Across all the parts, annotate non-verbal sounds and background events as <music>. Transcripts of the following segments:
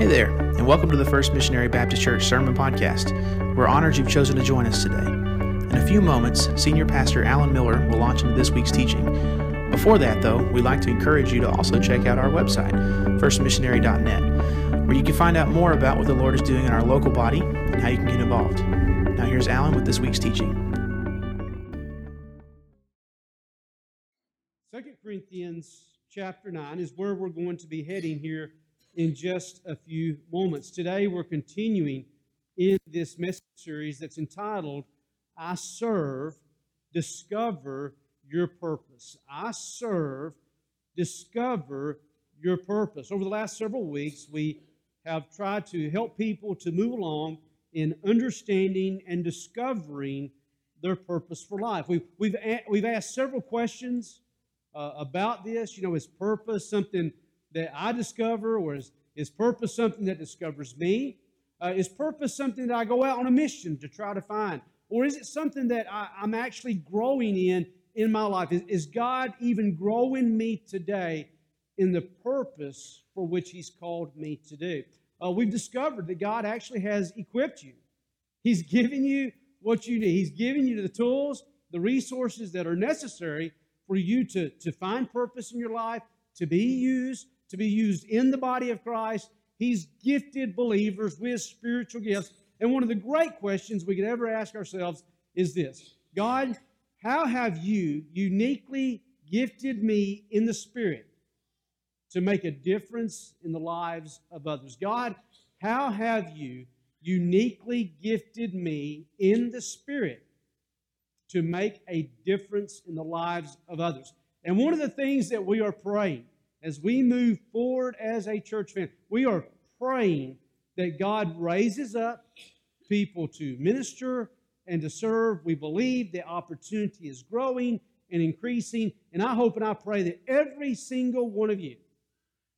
Hey there, and welcome to the First Missionary Baptist Church Sermon Podcast. We're honored you've chosen to join us today. In a few moments, Senior Pastor Alan Miller will launch into this week's teaching. Before that, though, we'd like to encourage you to also check out our website, firstmissionary.net, where you can find out more about what the Lord is doing in our local body and how you can get involved. Now, here's Alan with this week's teaching. 2 Corinthians chapter 9 is where we're going to be heading here in just a few moments. Today, we're continuing in this message series that's entitled, I Serve, Discover Your Purpose. I Serve, Discover Your Purpose. Over the last several weeks, we have tried to help people to move along in understanding and discovering their purpose for life. We've, we've, we've asked several questions uh, about this. You know, is purpose something that I discover, or is, is purpose something that discovers me? Uh, is purpose something that I go out on a mission to try to find? Or is it something that I, am actually growing in in my life? Is, is God even growing me today in the purpose for which He's called me to do? Uh, we've discovered that God actually has equipped you. He's given you what you need. He's given you the tools, the resources that are necessary for you to, to find purpose in your life, to be used, to be used in the body of Christ. He's gifted believers with spiritual gifts. And one of the great questions we could ever ask ourselves is this God, how have you uniquely gifted me in the Spirit to make a difference in the lives of others? God, how have you uniquely gifted me in the Spirit to make a difference in the lives of others? And one of the things that we are praying as we move forward as a church family, we are praying that God raises up people to minister and to serve. We believe the opportunity is growing and increasing. And I hope and I pray that every single one of you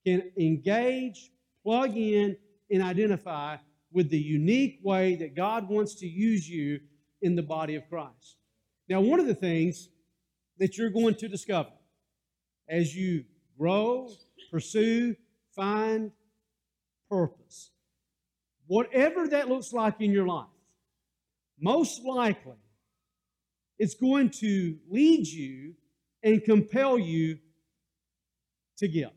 can engage, plug in, and identify with the unique way that God wants to use you in the body of Christ. Now, one of the things that you're going to discover as you grow, pursue, find purpose. Whatever that looks like in your life, most likely it's going to lead you and compel you to give.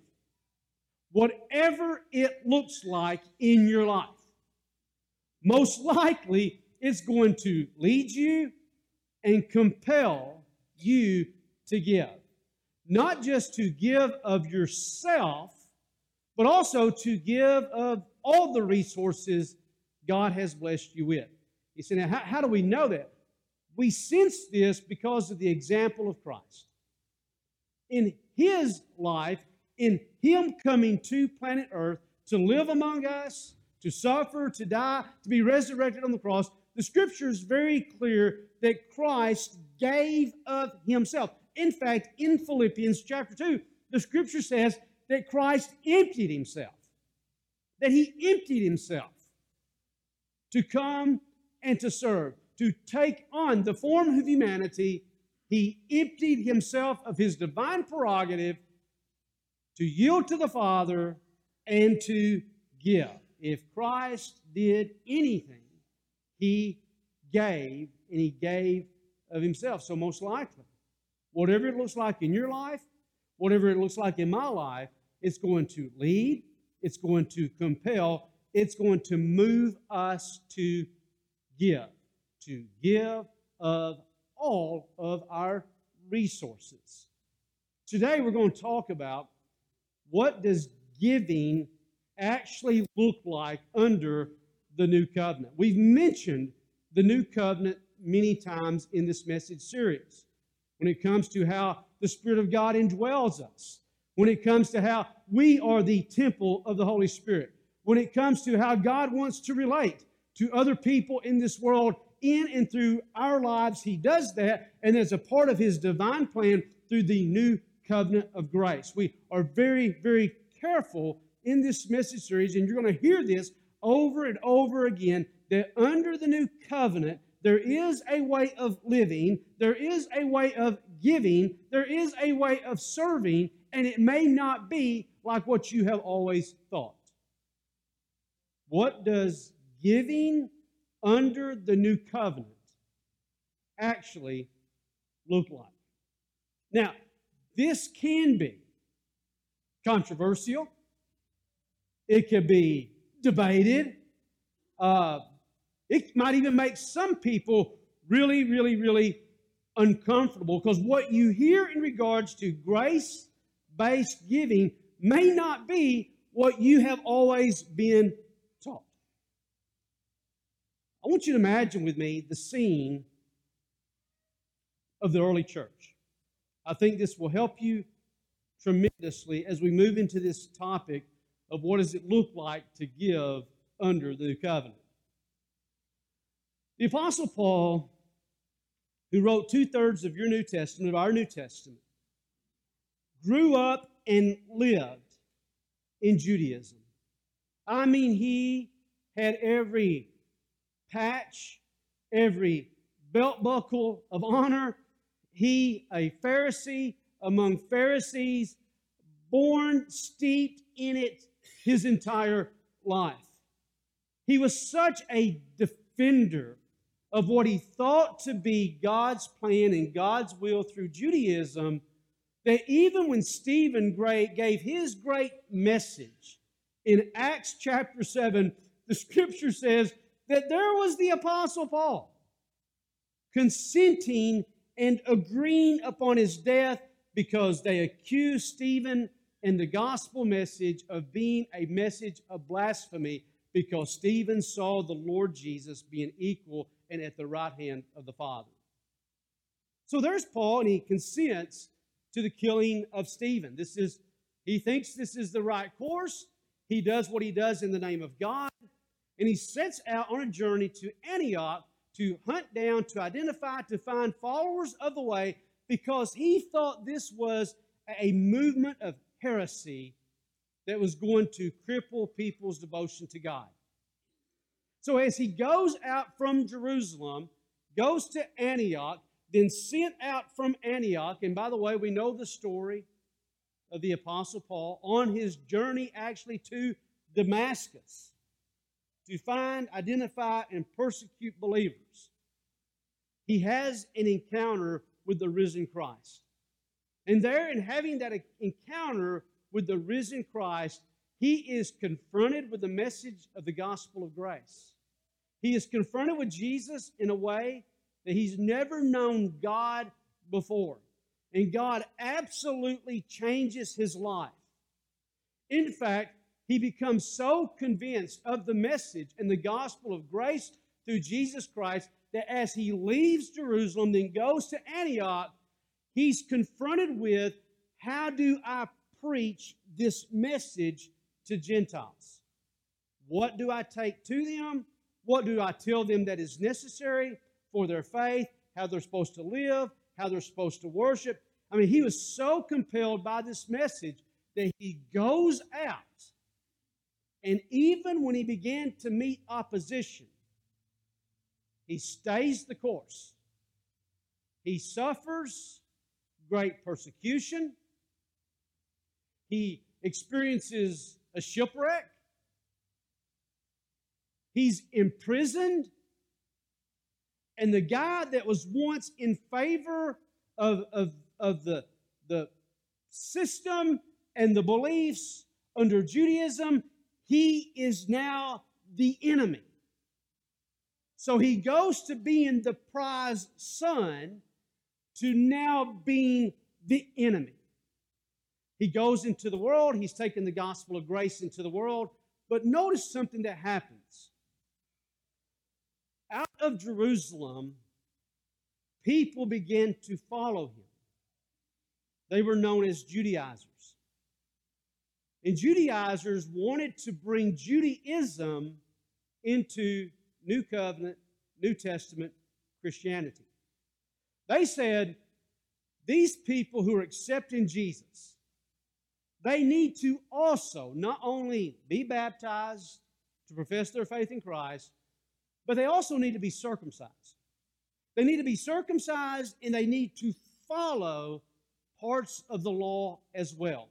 Whatever it looks like in your life, most likely it's going to lead you and compel you to give not just to give of yourself, but also to give of all the resources God has blessed you with. He said, now, how, how do we know that? We sense this because of the example of Christ. In his life, in him coming to planet Earth to live among us, to suffer, to die, to be resurrected on the cross, the scripture is very clear that Christ gave of himself. In fact, in Philippians chapter 2, the scripture says that Christ emptied himself, that he emptied himself to come and to serve, to take on the form of humanity. He emptied himself of his divine prerogative to yield to the Father and to give. If Christ did anything, he gave, and he gave of himself. So, most likely, Whatever it looks like in your life, whatever it looks like in my life, it's going to lead, it's going to compel, it's going to move us to give, to give of all of our resources. Today we're going to talk about what does giving actually look like under the new covenant. We've mentioned the new covenant many times in this message series when it comes to how the Spirit of God indwells us, when it comes to how we are the temple of the Holy Spirit, when it comes to how God wants to relate to other people in this world in and through our lives. He does that, and as a part of His divine plan through the new covenant of grace. We are very, very careful in this message series, and you're going to hear this over and over again that under the new covenant, there is a way of living, there is a way of giving, there is a way of serving, and it may not be like what you have always thought. What does giving under the new covenant actually look like? Now, this can be controversial. It could be debated. Uh, it might even make some people really, really, really uncomfortable because what you hear in regards to grace based giving may not be what you have always been taught. I want you to imagine with me the scene of the early church. I think this will help you tremendously as we move into this topic of what does it look like to give under the new covenant. The Apostle Paul, who wrote two thirds of your New Testament, of our New Testament, grew up and lived in Judaism. I mean, he had every patch, every belt buckle of honor. He, a Pharisee among Pharisees, born steeped in it his entire life. He was such a defender of what he thought to be God's plan and God's will through Judaism that even when Stephen gave his great message in Acts chapter 7, the scripture says that there was the Apostle Paul consenting and agreeing upon his death because they accused Stephen and the gospel message of being a message of blasphemy because Stephen saw the Lord Jesus being equal and at the right hand of the Father. So there's Paul, and he consents to the killing of Stephen. This is, he thinks this is the right course. He does what he does in the name of God, and he sets out on a journey to Antioch to hunt down, to identify, to find followers of the way because he thought this was a movement of heresy that was going to cripple people's devotion to God. So as he goes out from Jerusalem, goes to Antioch, then sent out from Antioch, and by the way, we know the story of the Apostle Paul on his journey actually to Damascus to find, identify, and persecute believers. He has an encounter with the risen Christ. And there, in having that encounter with the risen Christ, he is confronted with the message of the gospel of grace. He is confronted with Jesus in a way that he's never known God before. And God absolutely changes his life. In fact, he becomes so convinced of the message and the gospel of grace through Jesus Christ that as he leaves Jerusalem, then goes to Antioch, he's confronted with how do I preach this message to Gentiles? What do I take to them? What do I tell them that is necessary for their faith? How they're supposed to live? How they're supposed to worship? I mean, he was so compelled by this message that he goes out. And even when he began to meet opposition, he stays the course. He suffers great persecution. He experiences a shipwreck. He's imprisoned. And the guy that was once in favor of, of, of the, the system and the beliefs under Judaism, he is now the enemy. So he goes to being the prized son to now being the enemy. He goes into the world, he's taken the gospel of grace into the world, but notice something that happens. Out of Jerusalem, people began to follow him. They were known as Judaizers. And Judaizers wanted to bring Judaism into New Covenant, New Testament Christianity. They said these people who are accepting Jesus, they need to also not only be baptized to profess their faith in Christ, but they also need to be circumcised. They need to be circumcised and they need to follow parts of the law as well.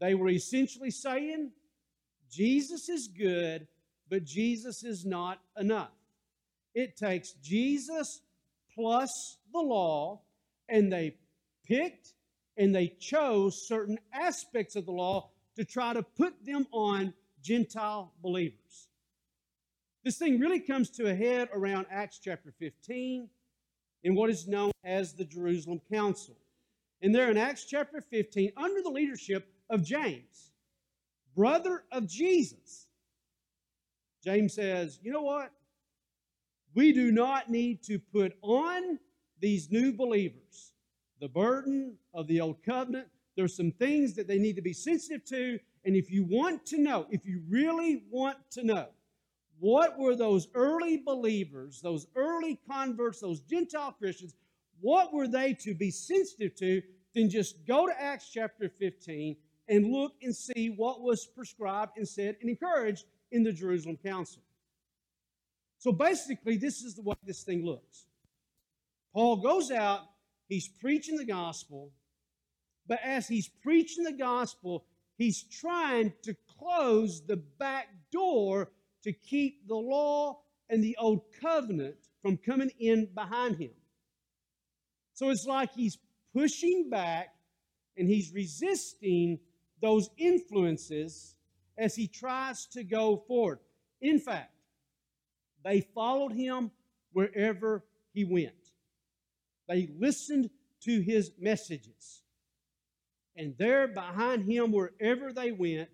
They were essentially saying, Jesus is good, but Jesus is not enough. It takes Jesus plus the law, and they picked and they chose certain aspects of the law to try to put them on Gentile believers. This thing really comes to a head around Acts chapter 15 in what is known as the Jerusalem Council. And there in Acts chapter 15, under the leadership of James, brother of Jesus, James says, You know what? We do not need to put on these new believers the burden of the old covenant. There's some things that they need to be sensitive to. And if you want to know, if you really want to know, what were those early believers, those early converts, those Gentile Christians, what were they to be sensitive to? Then just go to Acts chapter 15 and look and see what was prescribed and said and encouraged in the Jerusalem Council. So basically, this is the way this thing looks. Paul goes out, he's preaching the gospel, but as he's preaching the gospel, he's trying to close the back door to keep the law and the old covenant from coming in behind him. So it's like he's pushing back and he's resisting those influences as he tries to go forward. In fact, they followed him wherever he went. They listened to his messages. And there behind him, wherever they went,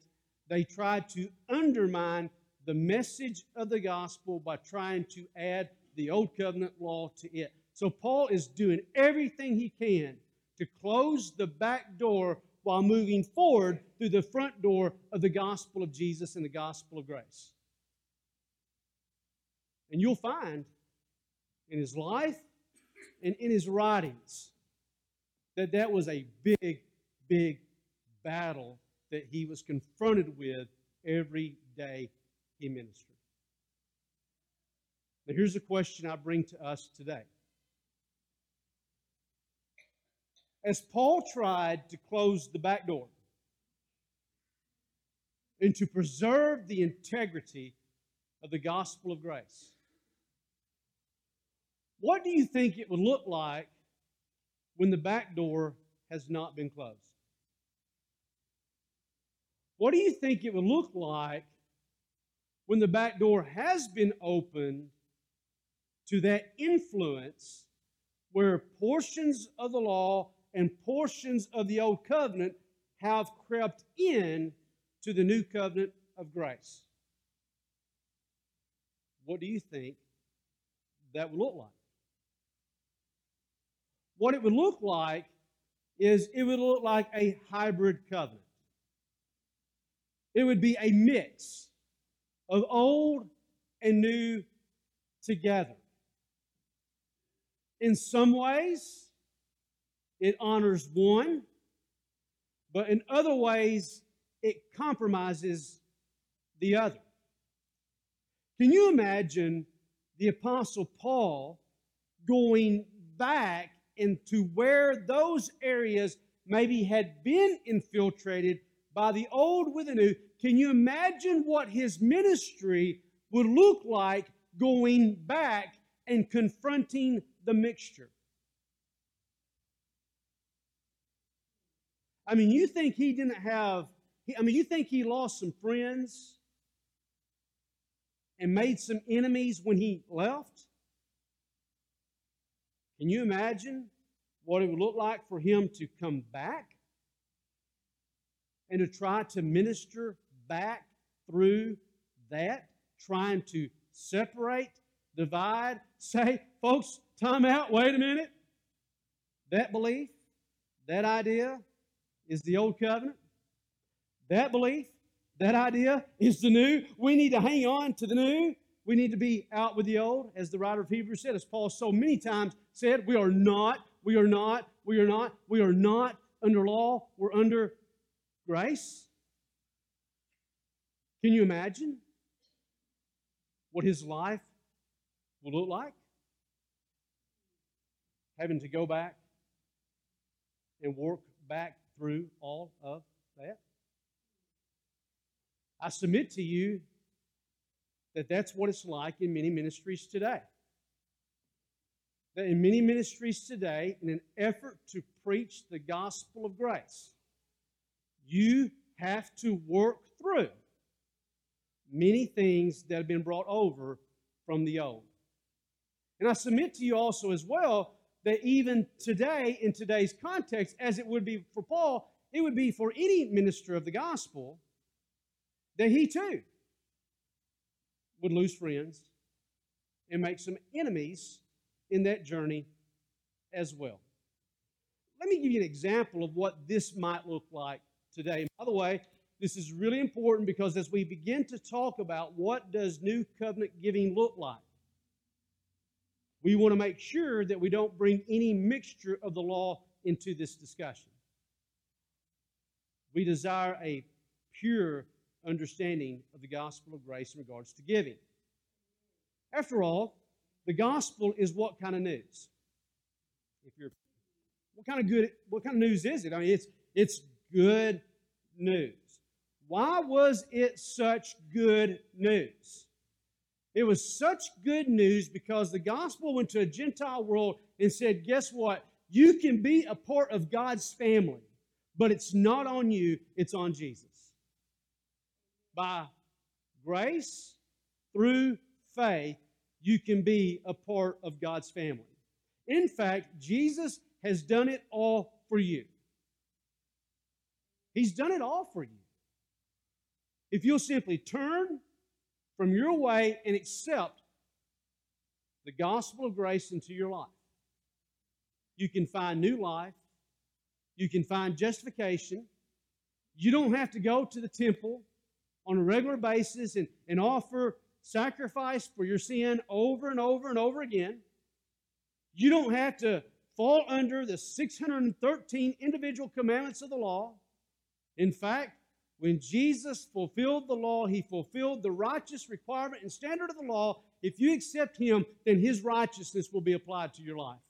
they tried to undermine the message of the gospel by trying to add the old covenant law to it. So Paul is doing everything he can to close the back door while moving forward through the front door of the gospel of Jesus and the gospel of grace. And you'll find in his life and in his writings that that was a big, big battle that he was confronted with every day he ministered. Now, here's a question I bring to us today. As Paul tried to close the back door and to preserve the integrity of the gospel of grace, what do you think it would look like when the back door has not been closed? What do you think it would look like when the back door has been opened to that influence where portions of the law and portions of the old covenant have crept in to the new covenant of grace. What do you think that would look like? What it would look like is it would look like a hybrid covenant. It would be a mix of old and new together. In some ways, it honors one, but in other ways, it compromises the other. Can you imagine the Apostle Paul going back into where those areas maybe had been infiltrated by the old with the new? Can you imagine what his ministry would look like going back and confronting the mixture? I mean, you think he didn't have, I mean, you think he lost some friends and made some enemies when he left? Can you imagine what it would look like for him to come back and to try to minister back through that, trying to separate, divide, <laughs> say, folks, time out, wait a minute. That belief, that idea is the old covenant. That belief, that idea is the new. We need to hang on to the new. We need to be out with the old, as the writer of Hebrews said, as Paul so many times said, we are not, we are not, we are not, we are not under law, we're under grace. Can you imagine what his life will look like? Having to go back and work back through all of that? I submit to you that that's what it's like in many ministries today. That in many ministries today, in an effort to preach the gospel of grace, you have to work through many things that have been brought over from the old. And I submit to you also as well that even today, in today's context, as it would be for Paul, it would be for any minister of the gospel that he too would lose friends and make some enemies in that journey as well. Let me give you an example of what this might look like today. By the way, this is really important because as we begin to talk about what does new covenant giving look like, we want to make sure that we don't bring any mixture of the law into this discussion. We desire a pure understanding of the gospel of grace in regards to giving. After all, the gospel is what kind of news? If you're what kind of good what kind of news is it? I mean it's it's good news. Why was it such good news? It was such good news because the gospel went to a Gentile world and said, guess what? You can be a part of God's family, but it's not on you, it's on Jesus. By grace, through faith, you can be a part of God's family. In fact, Jesus has done it all for you. He's done it all for you. If you'll simply turn from your way and accept the gospel of grace into your life. You can find new life. You can find justification. You don't have to go to the temple on a regular basis and, and offer sacrifice for your sin over and over and over again. You don't have to fall under the 613 individual commandments of the law. In fact, when Jesus fulfilled the law, he fulfilled the righteous requirement and standard of the law. If you accept him, then his righteousness will be applied to your life.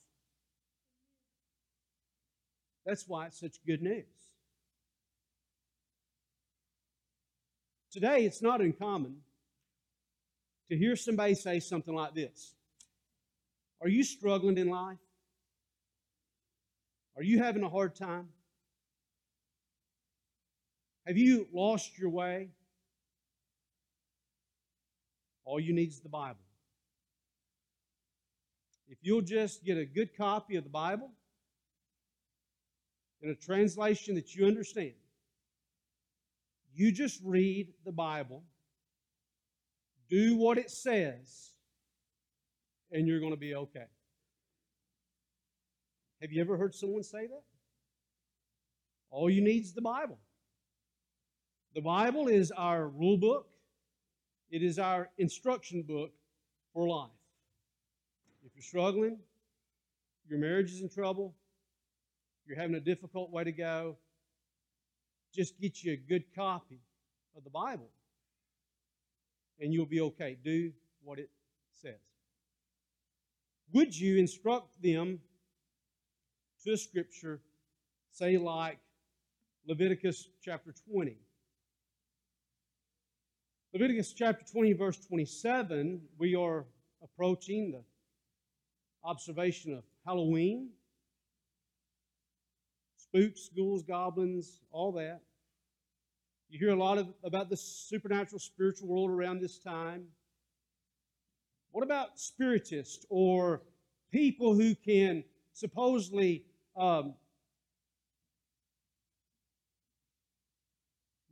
That's why it's such good news. Today, it's not uncommon to hear somebody say something like this Are you struggling in life? Are you having a hard time? Have you lost your way? All you need is the Bible. If you'll just get a good copy of the Bible in a translation that you understand, you just read the Bible, do what it says, and you're going to be okay. Have you ever heard someone say that? All you need is the Bible. The Bible is our rule book, it is our instruction book for life. If you're struggling, your marriage is in trouble, you're having a difficult way to go, just get you a good copy of the Bible and you'll be okay. Do what it says. Would you instruct them to a scripture, say, like Leviticus chapter 20? Leviticus chapter 20, verse 27, we are approaching the observation of Halloween. Spooks, ghouls, goblins, all that. You hear a lot of, about the supernatural spiritual world around this time. What about spiritists or people who can supposedly um,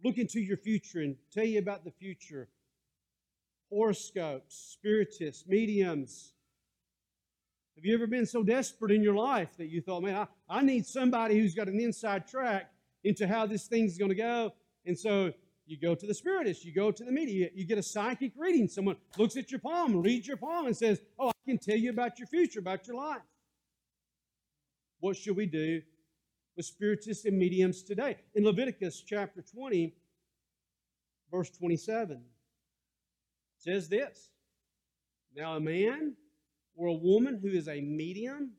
look into your future and tell you about the future. Horoscopes, spiritists, mediums. Have you ever been so desperate in your life that you thought, man, I, I need somebody who's got an inside track into how this thing's going to go? And so you go to the spiritist, you go to the media, you get a psychic reading. Someone looks at your palm, reads your palm, and says, Oh, I can tell you about your future, about your life. What should we do with spiritists and mediums today. In Leviticus chapter 20, verse 27, says this Now, a man or a woman who is a medium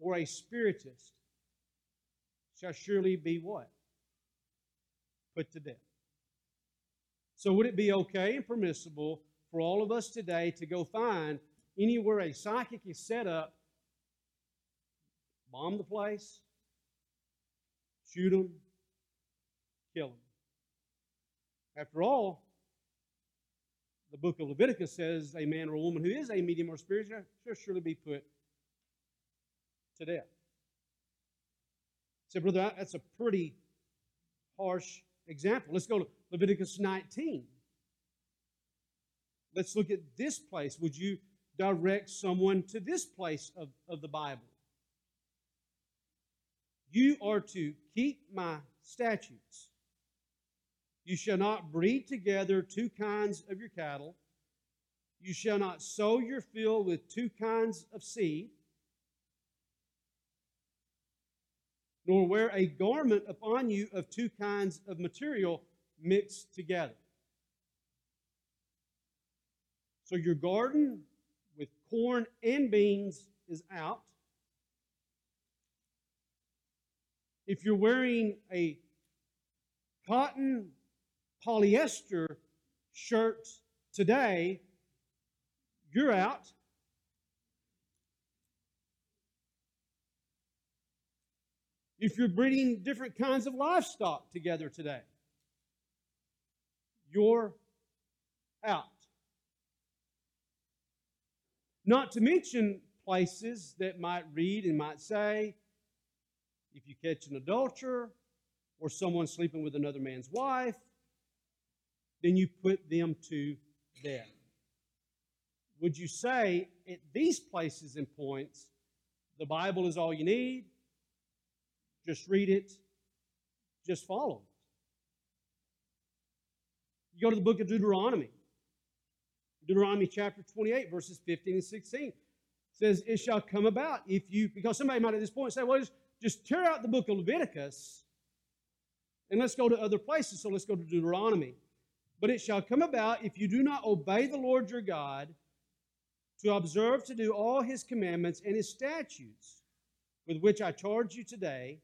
or a spiritist shall surely be what? Put to death. So, would it be okay and permissible for for all of us today to go find anywhere a psychic is set up, bomb the place, shoot him, kill him. After all, the book of Leviticus says a man or a woman who is a medium or spirit shall surely be put to death. Say, brother, that's a pretty harsh example. Let's go to Leviticus 19. Let's look at this place. Would you direct someone to this place of, of the Bible? You are to keep my statutes. You shall not breed together two kinds of your cattle. You shall not sow your field with two kinds of seed. nor wear a garment upon you of two kinds of material mixed together. So your garden with corn and beans is out. If you're wearing a cotton polyester shirt today, you're out. if you're breeding different kinds of livestock together today. You're out. Not to mention places that might read and might say, if you catch an adulterer or someone sleeping with another man's wife, then you put them to death. Would you say at these places and points, the Bible is all you need? Just read it. Just follow it. You go to the book of Deuteronomy. Deuteronomy chapter 28, verses 15 and 16 says, It shall come about if you, because somebody might at this point say, Well, just, tear out the book of Leviticus and let's go to other places. So let's go to Deuteronomy. But it shall come about if you do not obey the Lord your God to observe to do all his commandments and his statutes with which I charge you today,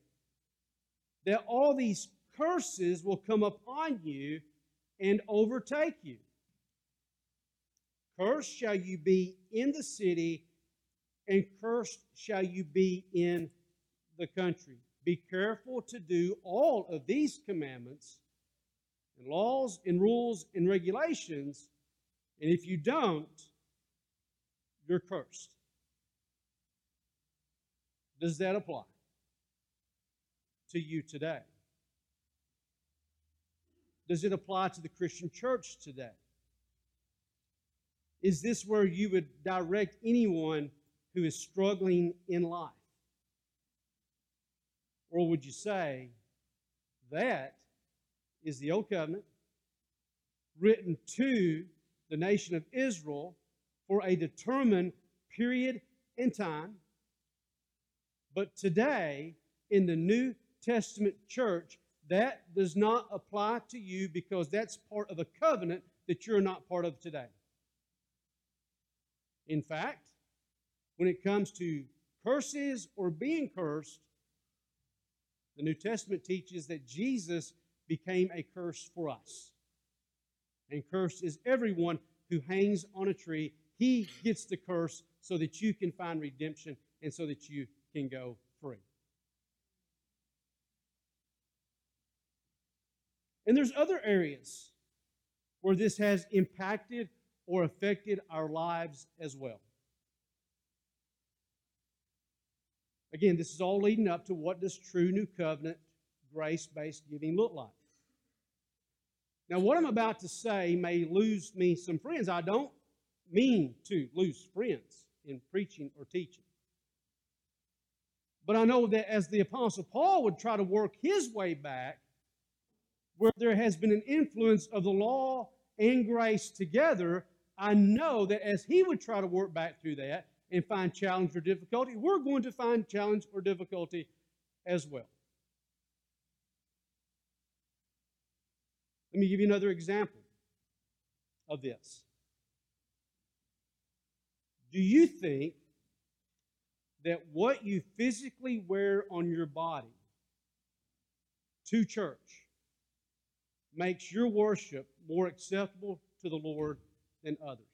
that all these curses will come upon you and overtake you. Cursed shall you be in the city, and cursed shall you be in the country. Be careful to do all of these commandments and laws and rules and regulations, and if you don't, you're cursed. Does that apply? to you today? Does it apply to the Christian church today? Is this where you would direct anyone who is struggling in life? Or would you say that is the Old Covenant written to the nation of Israel for a determined period in time? But today, in the New Testament church, that does not apply to you because that's part of a covenant that you're not part of today. In fact, when it comes to curses or being cursed, the New Testament teaches that Jesus became a curse for us. And cursed is everyone who hangs on a tree. He gets the curse so that you can find redemption and so that you can go free. And there's other areas where this has impacted or affected our lives as well. Again, this is all leading up to what does true new covenant grace-based giving look like. Now, what I'm about to say may lose me some friends. I don't mean to lose friends in preaching or teaching. But I know that as the Apostle Paul would try to work his way back where there has been an influence of the law and grace together, I know that as he would try to work back through that and find challenge or difficulty, we're going to find challenge or difficulty as well. Let me give you another example of this. Do you think that what you physically wear on your body to church makes your worship more acceptable to the Lord than others.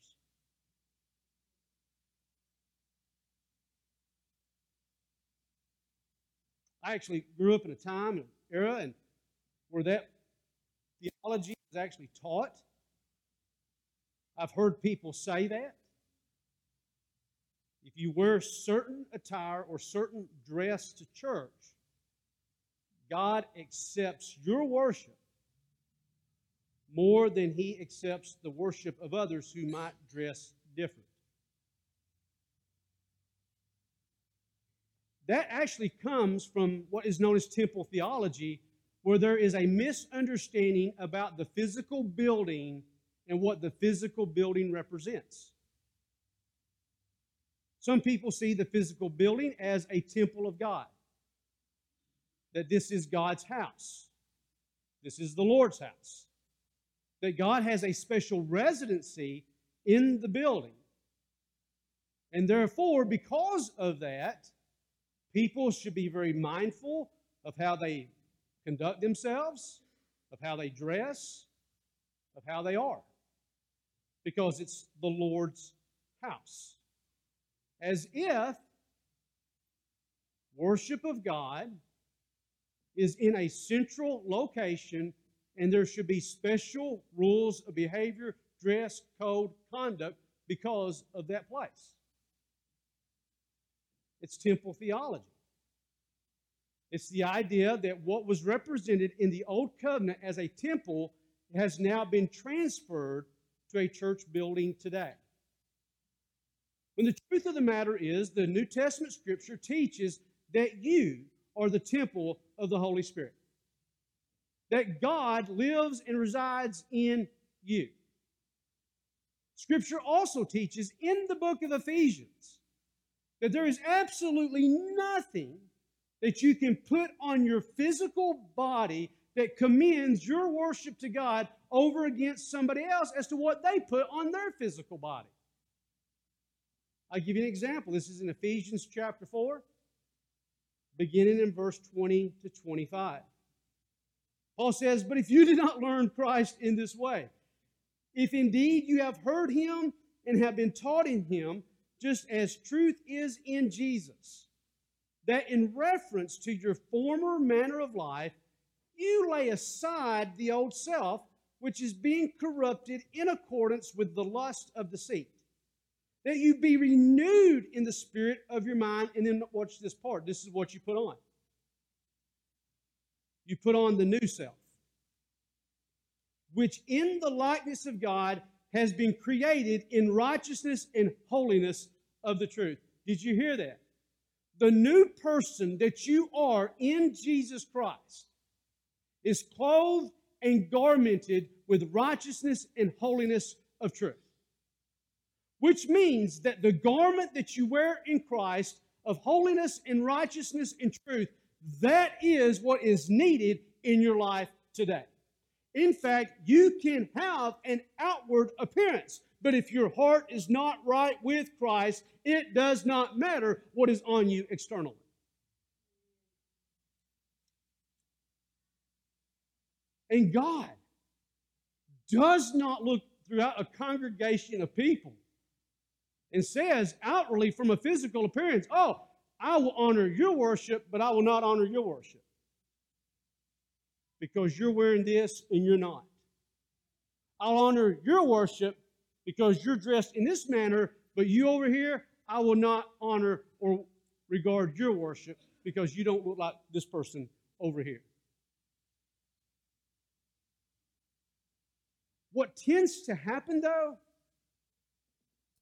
I actually grew up in a time and era and where that theology was actually taught. I've heard people say that. If you wear certain attire or certain dress to church, God accepts your worship more than he accepts the worship of others who might dress different. That actually comes from what is known as temple theology, where there is a misunderstanding about the physical building and what the physical building represents. Some people see the physical building as a temple of God, that this is God's house, this is the Lord's house, that God has a special residency in the building. And therefore, because of that, people should be very mindful of how they conduct themselves, of how they dress, of how they are, because it's the Lord's house. As if worship of God is in a central location and there should be special rules of behavior, dress, code, conduct because of that place. It's temple theology. It's the idea that what was represented in the Old Covenant as a temple has now been transferred to a church building today. When the truth of the matter is, the New Testament scripture teaches that you are the temple of the Holy Spirit, that God lives and resides in you. Scripture also teaches in the book of Ephesians that there is absolutely nothing that you can put on your physical body that commends your worship to God over against somebody else as to what they put on their physical body. I'll give you an example. This is in Ephesians chapter 4, beginning in verse 20 to 25. Paul says, But if you did not learn Christ in this way, if indeed you have heard him and have been taught in him, just as truth is in Jesus, that in reference to your former manner of life, you lay aside the old self, which is being corrupted in accordance with the lust of deceit. That you be renewed in the spirit of your mind. And then watch this part. This is what you put on. You put on the new self, which in the likeness of God has been created in righteousness and holiness of the truth. Did you hear that? The new person that you are in Jesus Christ is clothed and garmented with righteousness and holiness of truth. Which means that the garment that you wear in Christ of holiness and righteousness and truth, that is what is needed in your life today. In fact, you can have an outward appearance, but if your heart is not right with Christ, it does not matter what is on you externally. And God does not look throughout a congregation of people and says outwardly from a physical appearance, Oh, I will honor your worship, but I will not honor your worship. Because you're wearing this and you're not. I'll honor your worship because you're dressed in this manner, but you over here, I will not honor or regard your worship because you don't look like this person over here. What tends to happen though,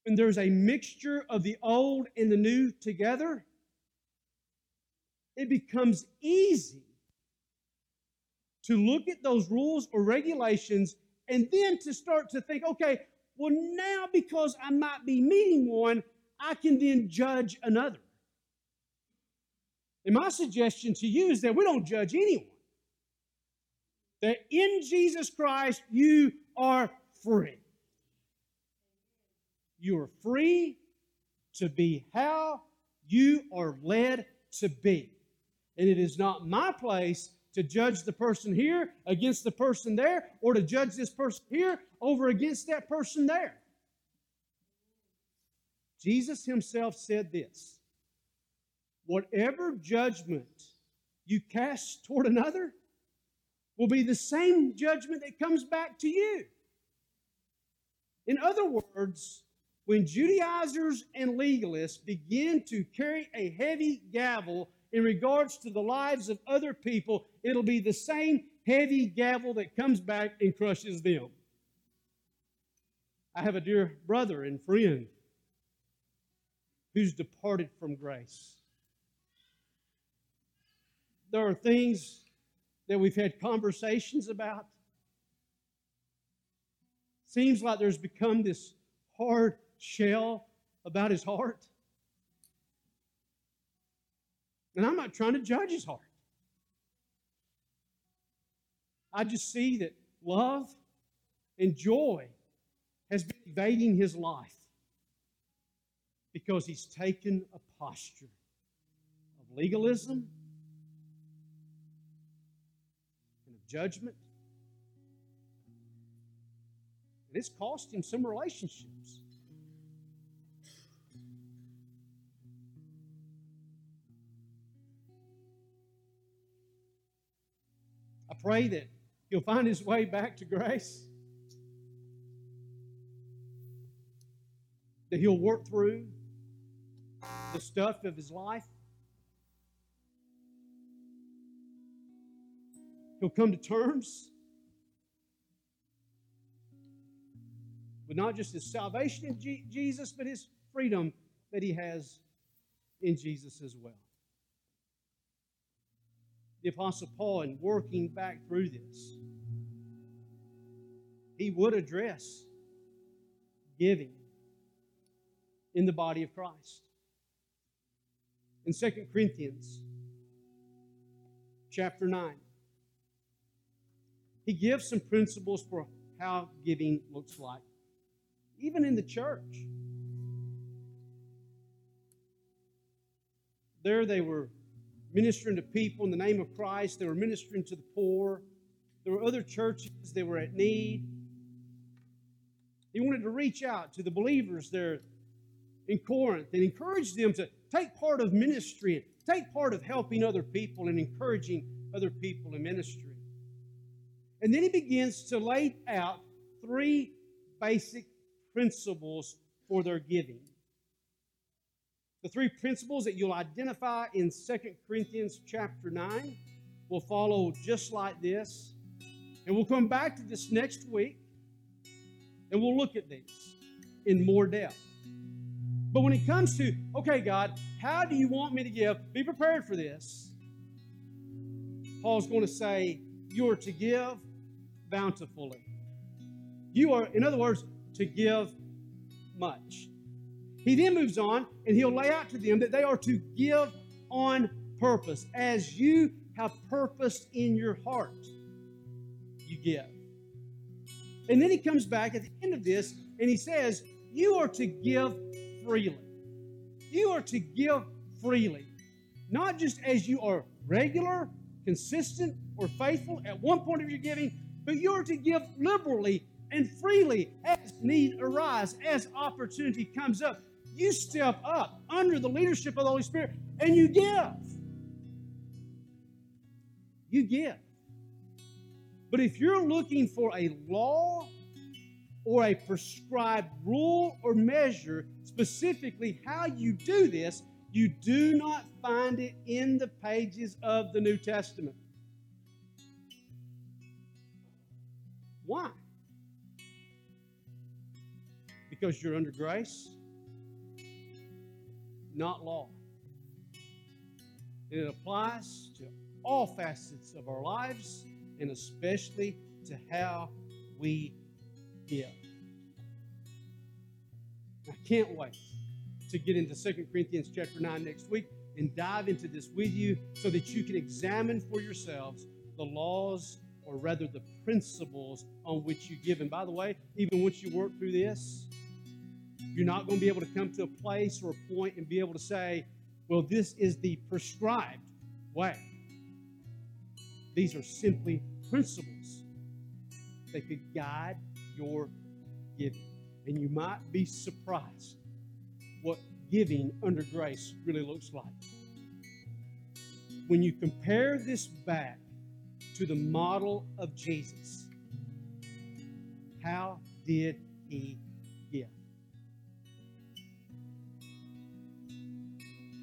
when there's a mixture of the old and the new together, it becomes easy to look at those rules or regulations and then to start to think, okay, well, now because I might be meeting one, I can then judge another. And my suggestion to you is that we don't judge anyone. That in Jesus Christ, you are free. You are free to be how you are led to be. And it is not my place to judge the person here against the person there, or to judge this person here over against that person there. Jesus himself said this Whatever judgment you cast toward another will be the same judgment that comes back to you. In other words, when Judaizers and legalists begin to carry a heavy gavel in regards to the lives of other people, it'll be the same heavy gavel that comes back and crushes them. I have a dear brother and friend who's departed from grace. There are things that we've had conversations about. Seems like there's become this hard shell about his heart. And I'm not trying to judge his heart. I just see that love and joy has been invading his life because he's taken a posture of legalism and of judgment. And it's cost him some relationships. Pray that he'll find his way back to grace. That he'll work through the stuff of his life. He'll come to terms with not just his salvation in Jesus, but his freedom that he has in Jesus as well. The Apostle Paul, in working back through this, he would address giving in the body of Christ. In 2 Corinthians chapter 9, he gives some principles for how giving looks like, even in the church. There they were ministering to people in the name of Christ, they were ministering to the poor. There were other churches that were at need. He wanted to reach out to the believers there in Corinth and encourage them to take part of ministry and take part of helping other people and encouraging other people in ministry. And then he begins to lay out three basic principles for their giving. The three principles that you'll identify in 2 Corinthians chapter 9 will follow just like this. And we'll come back to this next week and we'll look at these in more depth. But when it comes to, okay, God, how do you want me to give? Be prepared for this. Paul's going to say, You are to give bountifully. You are, in other words, to give much. He then moves on and he'll lay out to them that they are to give on purpose. As you have purpose in your heart, you give. And then he comes back at the end of this and he says, You are to give freely. You are to give freely, not just as you are regular, consistent, or faithful at one point of your giving, but you are to give liberally and freely as need arise, as opportunity comes up. You step up under the leadership of the Holy Spirit and you give. You give. But if you're looking for a law or a prescribed rule or measure, specifically how you do this, you do not find it in the pages of the New Testament. Why? Because you're under grace, not law. And it applies to all facets of our lives and especially to how we give. I can't wait to get into Second Corinthians chapter 9 next week and dive into this with you so that you can examine for yourselves the laws or rather the principles on which you give. And by the way, even once you work through this, you're not going to be able to come to a place or a point and be able to say, well, this is the prescribed way. These are simply principles that could guide your giving. And you might be surprised what giving under grace really looks like. When you compare this back to the model of Jesus, how did he give?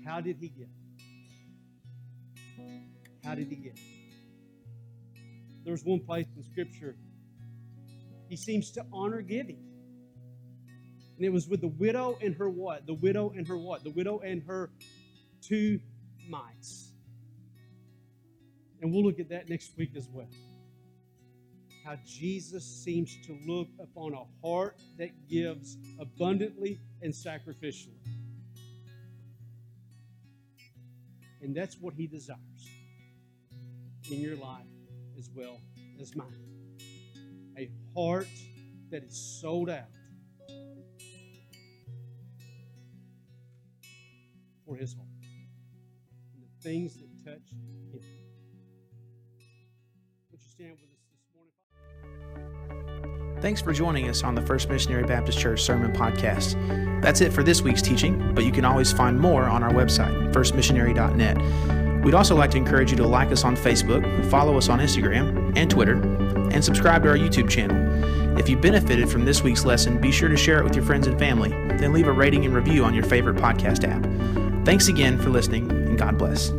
How did he get? How did he give? There's one place in Scripture he seems to honor giving. And it was with the widow and her what? The widow and her what? The widow and her two mites. And we'll look at that next week as well. How Jesus seems to look upon a heart that gives abundantly and sacrificially. And that's what he desires in your life as well as mine. A heart that is sold out for his heart and the things that touch him. Would you stand with? Thanks for joining us on the First Missionary Baptist Church Sermon Podcast. That's it for this week's teaching, but you can always find more on our website, firstmissionary.net. We'd also like to encourage you to like us on Facebook, follow us on Instagram and Twitter, and subscribe to our YouTube channel. If you benefited from this week's lesson, be sure to share it with your friends and family, then leave a rating and review on your favorite podcast app. Thanks again for listening, and God bless.